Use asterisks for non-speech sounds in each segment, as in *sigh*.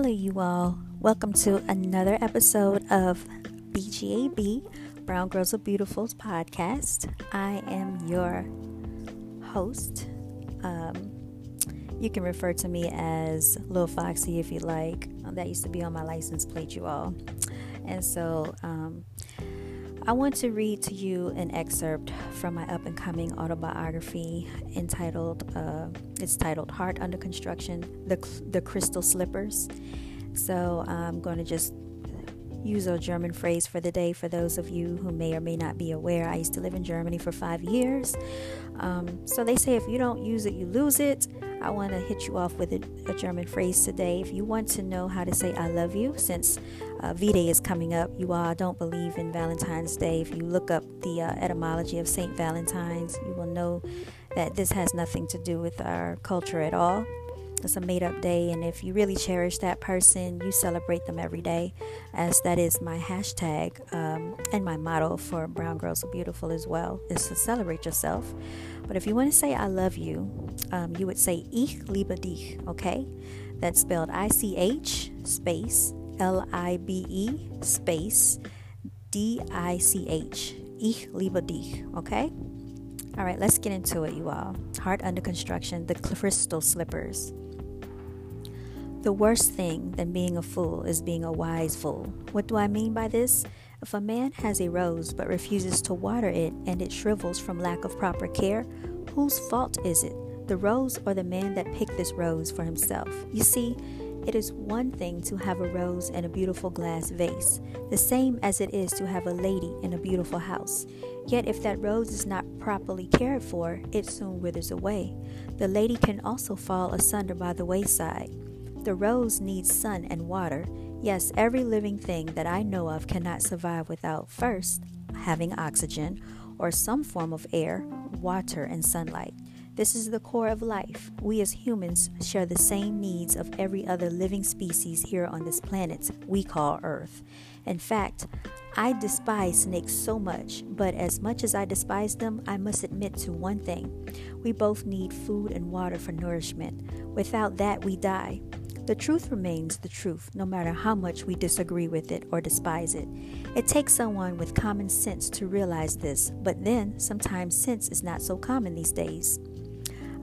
Hello, you all. Welcome to another episode of BGAB, Brown Girls Are Beautiful's podcast. I am your host. Um, you can refer to me as Lil Foxy if you like. That used to be on my license plate, you all. And so, um, I want to read to you an excerpt from my up and coming autobiography entitled, uh, it's titled Heart Under Construction The, the Crystal Slippers. So I'm going to just use a German phrase for the day for those of you who may or may not be aware. I used to live in Germany for five years. Um, so they say if you don't use it, you lose it. I want to hit you off with a, a, German phrase today. If you want to know how to say I love you, since uh, V Day is coming up, you all don't believe in Valentine's Day. If you look up the uh, etymology of St. Valentine's, you will know that this has nothing to do with our culture at all. It's a made up day, and if you really cherish that person, you celebrate them every day, as that is my hashtag um, and my motto for Brown Girls Are Beautiful as well, is to celebrate yourself. But if you want to say I love you, um, you would say Ich liebe dich, okay? That's spelled I C H space L I B E space D I C H. Ich liebe dich, okay? All right, let's get into it, you all. Heart under construction, the crystal slippers. The worst thing than being a fool is being a wise fool. What do I mean by this? If a man has a rose but refuses to water it and it shrivels from lack of proper care, whose fault is it? The rose or the man that picked this rose for himself? You see, it is one thing to have a rose in a beautiful glass vase, the same as it is to have a lady in a beautiful house. Yet, if that rose is not properly cared for, it soon withers away. The lady can also fall asunder by the wayside. The rose needs sun and water. Yes, every living thing that I know of cannot survive without first having oxygen or some form of air, water, and sunlight. This is the core of life. We as humans share the same needs of every other living species here on this planet we call Earth. In fact, I despise snakes so much, but as much as I despise them, I must admit to one thing. We both need food and water for nourishment. Without that, we die. The truth remains the truth, no matter how much we disagree with it or despise it. It takes someone with common sense to realize this, but then sometimes sense is not so common these days.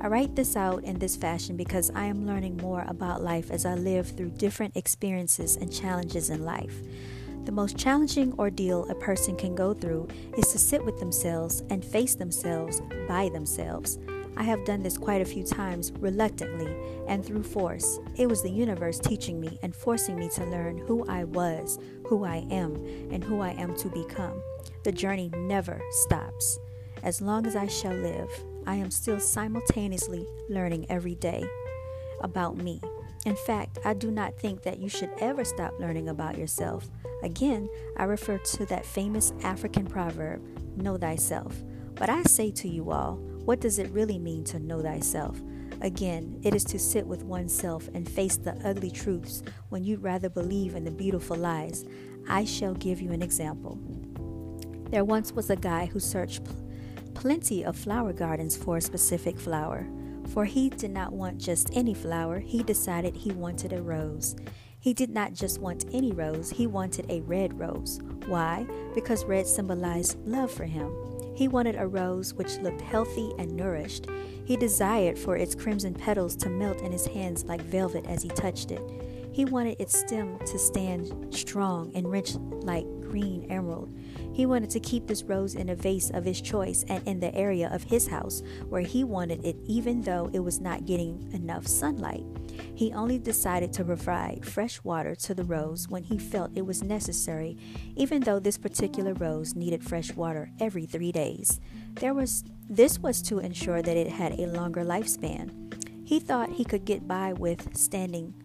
I write this out in this fashion because I am learning more about life as I live through different experiences and challenges in life. The most challenging ordeal a person can go through is to sit with themselves and face themselves by themselves. I have done this quite a few times reluctantly and through force. It was the universe teaching me and forcing me to learn who I was, who I am, and who I am to become. The journey never stops. As long as I shall live, I am still simultaneously learning every day about me. In fact, I do not think that you should ever stop learning about yourself. Again, I refer to that famous African proverb, know thyself. But I say to you all, what does it really mean to know thyself? Again, it is to sit with oneself and face the ugly truths when you'd rather believe in the beautiful lies. I shall give you an example. There once was a guy who searched pl- plenty of flower gardens for a specific flower. For he did not want just any flower, he decided he wanted a rose. He did not just want any rose, he wanted a red rose. Why? Because red symbolized love for him. He wanted a rose which looked healthy and nourished. He desired for its crimson petals to melt in his hands like velvet as he touched it. He wanted its stem to stand strong and rich like green emerald. He wanted to keep this rose in a vase of his choice and in the area of his house where he wanted it, even though it was not getting enough sunlight. He only decided to provide fresh water to the rose when he felt it was necessary, even though this particular rose needed fresh water every three days. There was this was to ensure that it had a longer lifespan. He thought he could get by with standing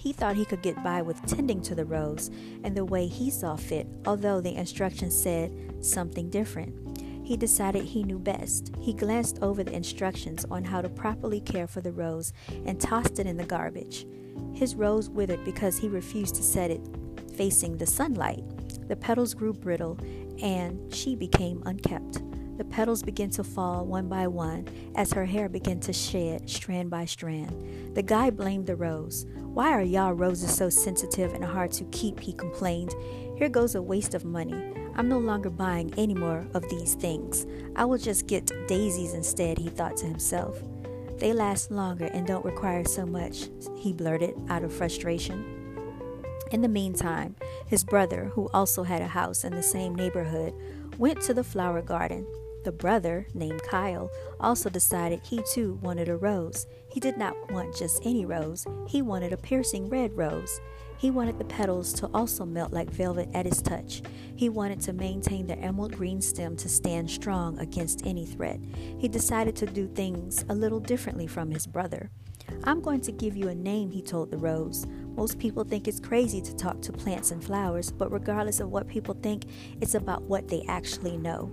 he thought he could get by with tending to the rose in the way he saw fit, although the instructions said something different. He decided he knew best. He glanced over the instructions on how to properly care for the rose and tossed it in the garbage. His rose withered because he refused to set it facing the sunlight. The petals grew brittle and she became unkept. The petals began to fall one by one as her hair began to shed strand by strand. The guy blamed the rose. Why are y'all roses so sensitive and hard to keep? He complained. Here goes a waste of money. I'm no longer buying any more of these things. I will just get daisies instead, he thought to himself. They last longer and don't require so much, he blurted out of frustration. In the meantime, his brother, who also had a house in the same neighborhood, went to the flower garden. The brother, named Kyle, also decided he too wanted a rose. He did not want just any rose, he wanted a piercing red rose. He wanted the petals to also melt like velvet at his touch. He wanted to maintain the emerald green stem to stand strong against any threat. He decided to do things a little differently from his brother. I'm going to give you a name, he told the rose. Most people think it's crazy to talk to plants and flowers, but regardless of what people think, it's about what they actually know.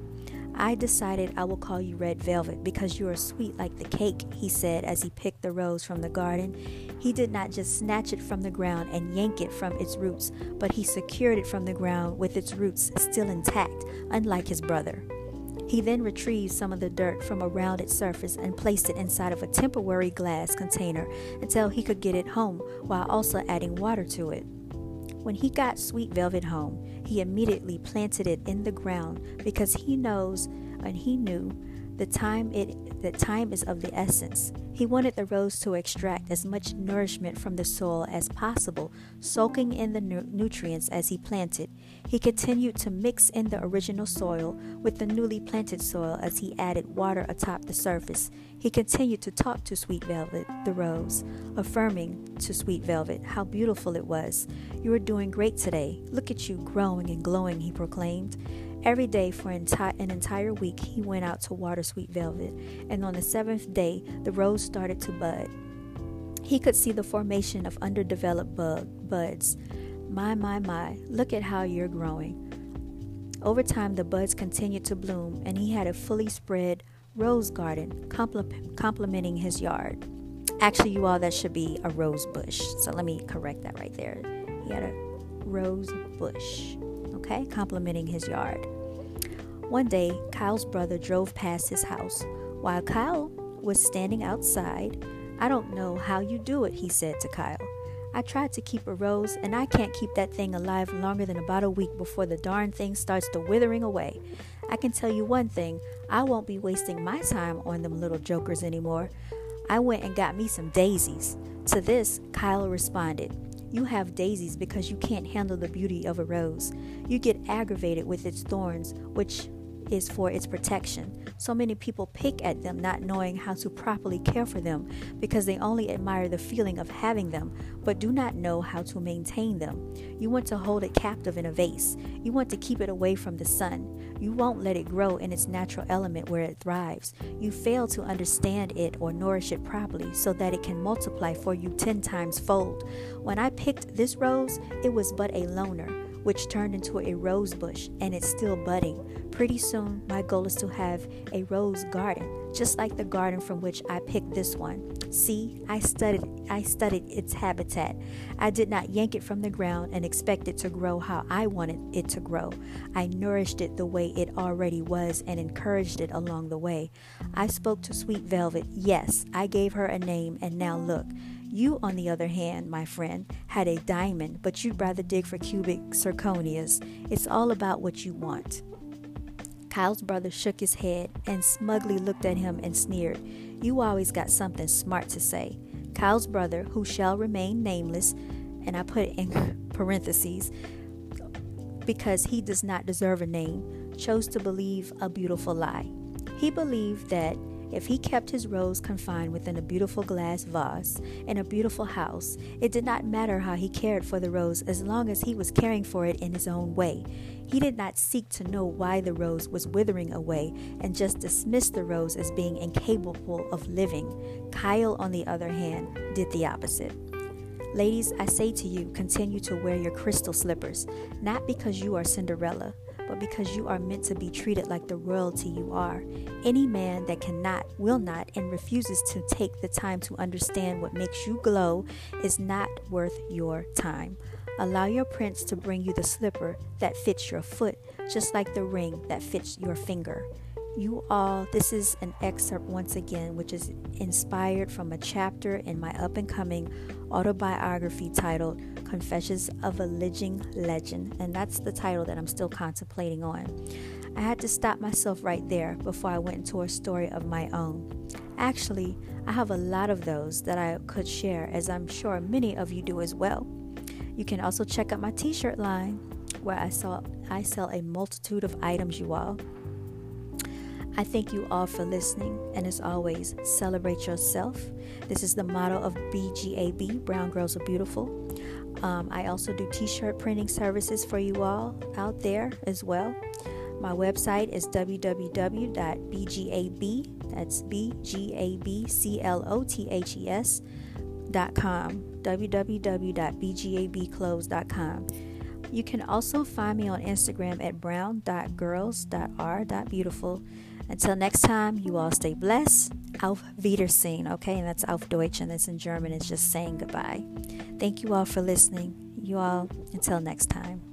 I decided I will call you Red Velvet because you are sweet like the cake, he said as he picked the rose from the garden. He did not just snatch it from the ground and yank it from its roots, but he secured it from the ground with its roots still intact, unlike his brother. He then retrieved some of the dirt from around its surface and placed it inside of a temporary glass container until he could get it home while also adding water to it. When he got Sweet Velvet home, he immediately planted it in the ground because he knows and he knew the time it that time is of the essence. He wanted the rose to extract as much nourishment from the soil as possible, soaking in the nu- nutrients as he planted. He continued to mix in the original soil with the newly planted soil as he added water atop the surface. He continued to talk to Sweet Velvet, the rose, affirming to Sweet Velvet how beautiful it was. You are doing great today. Look at you growing and glowing, he proclaimed. Every day for an entire week, he went out to water Sweet Velvet, and on the seventh day, the rose started to bud. He could see the formation of underdeveloped bud- buds. My, my, my, look at how you're growing. Over time, the buds continued to bloom, and he had a fully spread rose garden complementing his yard. Actually, you all, that should be a rose bush. So let me correct that right there. He had a rose bush okay, complimenting his yard. One day, Kyle's brother drove past his house. While Kyle was standing outside, I don't know how you do it, he said to Kyle. I tried to keep a rose, and I can't keep that thing alive longer than about a week before the darn thing starts to withering away. I can tell you one thing I won't be wasting my time on them little jokers anymore. I went and got me some daisies. To this, Kyle responded, you have daisies because you can't handle the beauty of a rose. You get aggravated with its thorns, which is for its protection. So many people pick at them not knowing how to properly care for them because they only admire the feeling of having them but do not know how to maintain them. You want to hold it captive in a vase. You want to keep it away from the sun. You won't let it grow in its natural element where it thrives. You fail to understand it or nourish it properly so that it can multiply for you 10 times fold. When I picked this rose, it was but a loner which turned into a rose bush and it's still budding. Pretty soon, my goal is to have a rose garden, just like the garden from which I picked this one. See, I studied I studied its habitat. I did not yank it from the ground and expect it to grow how I wanted it to grow. I nourished it the way it already was and encouraged it along the way. I spoke to Sweet Velvet. Yes, I gave her a name and now look. You, on the other hand, my friend, had a diamond, but you'd rather dig for cubic zirconias. It's all about what you want. Kyle's brother shook his head and smugly looked at him and sneered. You always got something smart to say. Kyle's brother, who shall remain nameless, and I put it in *laughs* parentheses because he does not deserve a name, chose to believe a beautiful lie. He believed that if he kept his rose confined within a beautiful glass vase in a beautiful house, it did not matter how he cared for the rose as long as he was caring for it in his own way. He did not seek to know why the rose was withering away and just dismissed the rose as being incapable of living. Kyle, on the other hand, did the opposite. Ladies, I say to you, continue to wear your crystal slippers, not because you are Cinderella, but because you are meant to be treated like the royalty you are. Any man that cannot, will not, and refuses to take the time to understand what makes you glow is not worth your time. Allow your prince to bring you the slipper that fits your foot, just like the ring that fits your finger. You all, this is an excerpt once again, which is inspired from a chapter in my up and coming autobiography titled Confessions of a Living Legend. And that's the title that I'm still contemplating on. I had to stop myself right there before I went into a story of my own. Actually, I have a lot of those that I could share, as I'm sure many of you do as well. You can also check out my t shirt line where I, saw, I sell a multitude of items, you all. I thank you all for listening, and as always, celebrate yourself. This is the motto of BGAB Brown Girls Are Beautiful. Um, I also do t shirt printing services for you all out there as well. My website is www.bgab, that's B G A B C L O T H E S dot com, www.bgabclothes.com. You can also find me on Instagram at brown.girls.r.beautiful. Until next time, you all stay blessed. Auf Wiedersehen, okay? And that's Auf Deutsch, and that's in German. It's just saying goodbye. Thank you all for listening. You all, until next time.